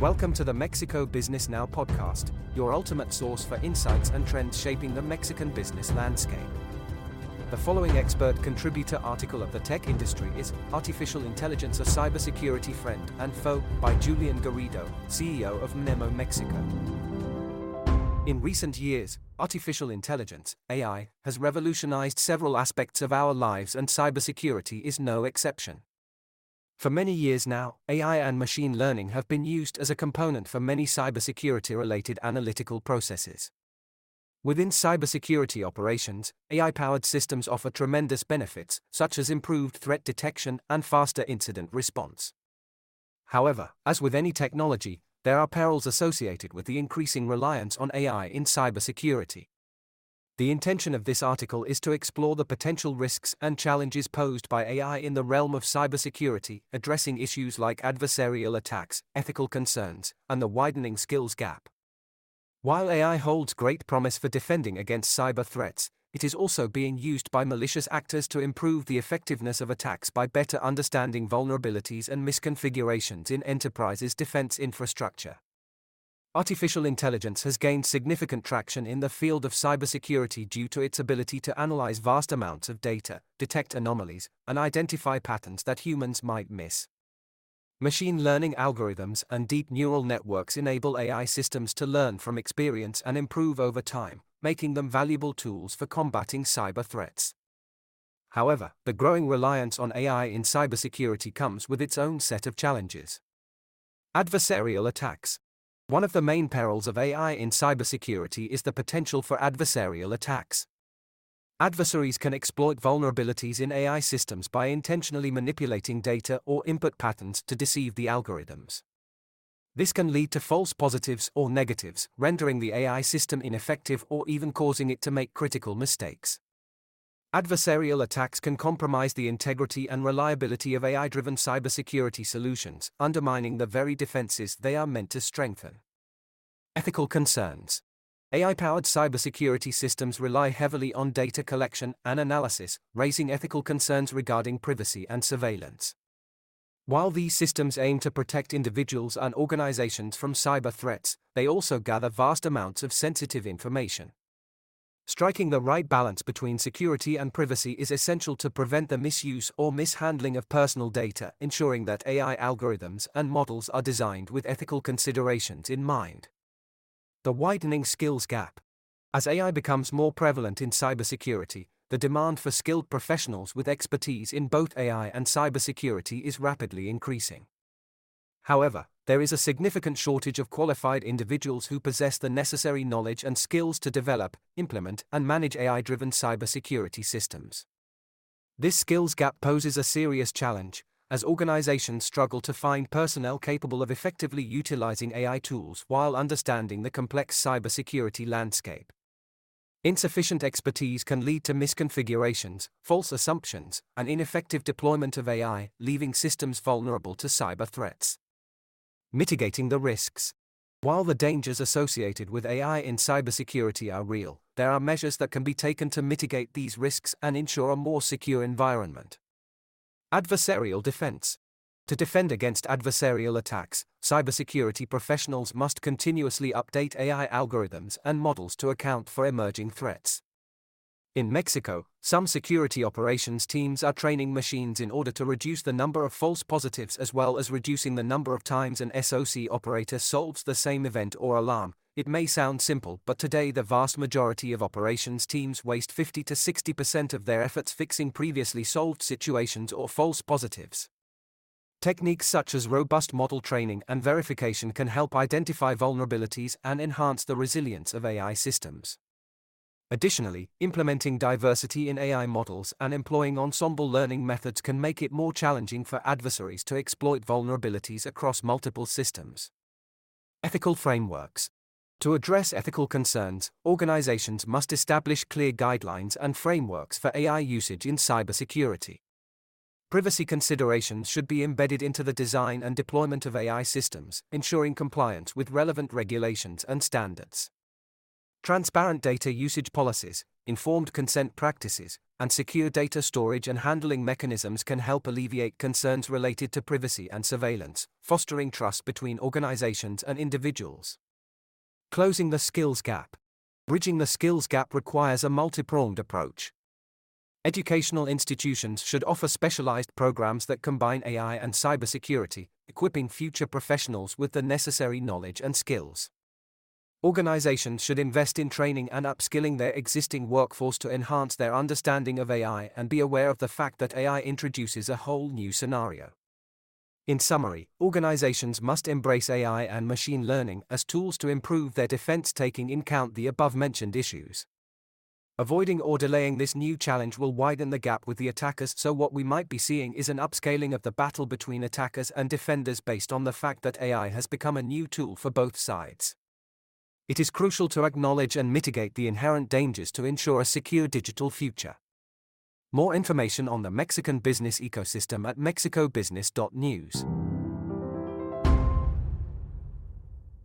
Welcome to the Mexico Business Now podcast, your ultimate source for insights and trends shaping the Mexican business landscape. The following expert contributor article of the tech industry is Artificial Intelligence a Cybersecurity Friend and Foe by Julian Garrido, CEO of Mnemo Mexico. In recent years, artificial intelligence, AI, has revolutionized several aspects of our lives and cybersecurity is no exception. For many years now, AI and machine learning have been used as a component for many cybersecurity related analytical processes. Within cybersecurity operations, AI powered systems offer tremendous benefits, such as improved threat detection and faster incident response. However, as with any technology, there are perils associated with the increasing reliance on AI in cybersecurity. The intention of this article is to explore the potential risks and challenges posed by AI in the realm of cybersecurity, addressing issues like adversarial attacks, ethical concerns, and the widening skills gap. While AI holds great promise for defending against cyber threats, it is also being used by malicious actors to improve the effectiveness of attacks by better understanding vulnerabilities and misconfigurations in enterprises' defense infrastructure. Artificial intelligence has gained significant traction in the field of cybersecurity due to its ability to analyze vast amounts of data, detect anomalies, and identify patterns that humans might miss. Machine learning algorithms and deep neural networks enable AI systems to learn from experience and improve over time, making them valuable tools for combating cyber threats. However, the growing reliance on AI in cybersecurity comes with its own set of challenges. Adversarial attacks. One of the main perils of AI in cybersecurity is the potential for adversarial attacks. Adversaries can exploit vulnerabilities in AI systems by intentionally manipulating data or input patterns to deceive the algorithms. This can lead to false positives or negatives, rendering the AI system ineffective or even causing it to make critical mistakes. Adversarial attacks can compromise the integrity and reliability of AI driven cybersecurity solutions, undermining the very defenses they are meant to strengthen. Ethical concerns AI powered cybersecurity systems rely heavily on data collection and analysis, raising ethical concerns regarding privacy and surveillance. While these systems aim to protect individuals and organizations from cyber threats, they also gather vast amounts of sensitive information. Striking the right balance between security and privacy is essential to prevent the misuse or mishandling of personal data, ensuring that AI algorithms and models are designed with ethical considerations in mind. The widening skills gap. As AI becomes more prevalent in cybersecurity, the demand for skilled professionals with expertise in both AI and cybersecurity is rapidly increasing. However, there is a significant shortage of qualified individuals who possess the necessary knowledge and skills to develop, implement, and manage AI driven cybersecurity systems. This skills gap poses a serious challenge, as organizations struggle to find personnel capable of effectively utilizing AI tools while understanding the complex cybersecurity landscape. Insufficient expertise can lead to misconfigurations, false assumptions, and ineffective deployment of AI, leaving systems vulnerable to cyber threats. Mitigating the risks. While the dangers associated with AI in cybersecurity are real, there are measures that can be taken to mitigate these risks and ensure a more secure environment. Adversarial defense. To defend against adversarial attacks, cybersecurity professionals must continuously update AI algorithms and models to account for emerging threats. In Mexico, some security operations teams are training machines in order to reduce the number of false positives as well as reducing the number of times an SOC operator solves the same event or alarm. It may sound simple, but today the vast majority of operations teams waste 50 to 60% of their efforts fixing previously solved situations or false positives. Techniques such as robust model training and verification can help identify vulnerabilities and enhance the resilience of AI systems. Additionally, implementing diversity in AI models and employing ensemble learning methods can make it more challenging for adversaries to exploit vulnerabilities across multiple systems. Ethical frameworks. To address ethical concerns, organizations must establish clear guidelines and frameworks for AI usage in cybersecurity. Privacy considerations should be embedded into the design and deployment of AI systems, ensuring compliance with relevant regulations and standards. Transparent data usage policies, informed consent practices, and secure data storage and handling mechanisms can help alleviate concerns related to privacy and surveillance, fostering trust between organizations and individuals. Closing the skills gap. Bridging the skills gap requires a multi pronged approach. Educational institutions should offer specialized programs that combine AI and cybersecurity, equipping future professionals with the necessary knowledge and skills. Organizations should invest in training and upskilling their existing workforce to enhance their understanding of AI and be aware of the fact that AI introduces a whole new scenario. In summary, organizations must embrace AI and machine learning as tools to improve their defense, taking in count the above mentioned issues. Avoiding or delaying this new challenge will widen the gap with the attackers, so what we might be seeing is an upscaling of the battle between attackers and defenders based on the fact that AI has become a new tool for both sides. It is crucial to acknowledge and mitigate the inherent dangers to ensure a secure digital future. More information on the Mexican business ecosystem at mexicobusiness.news.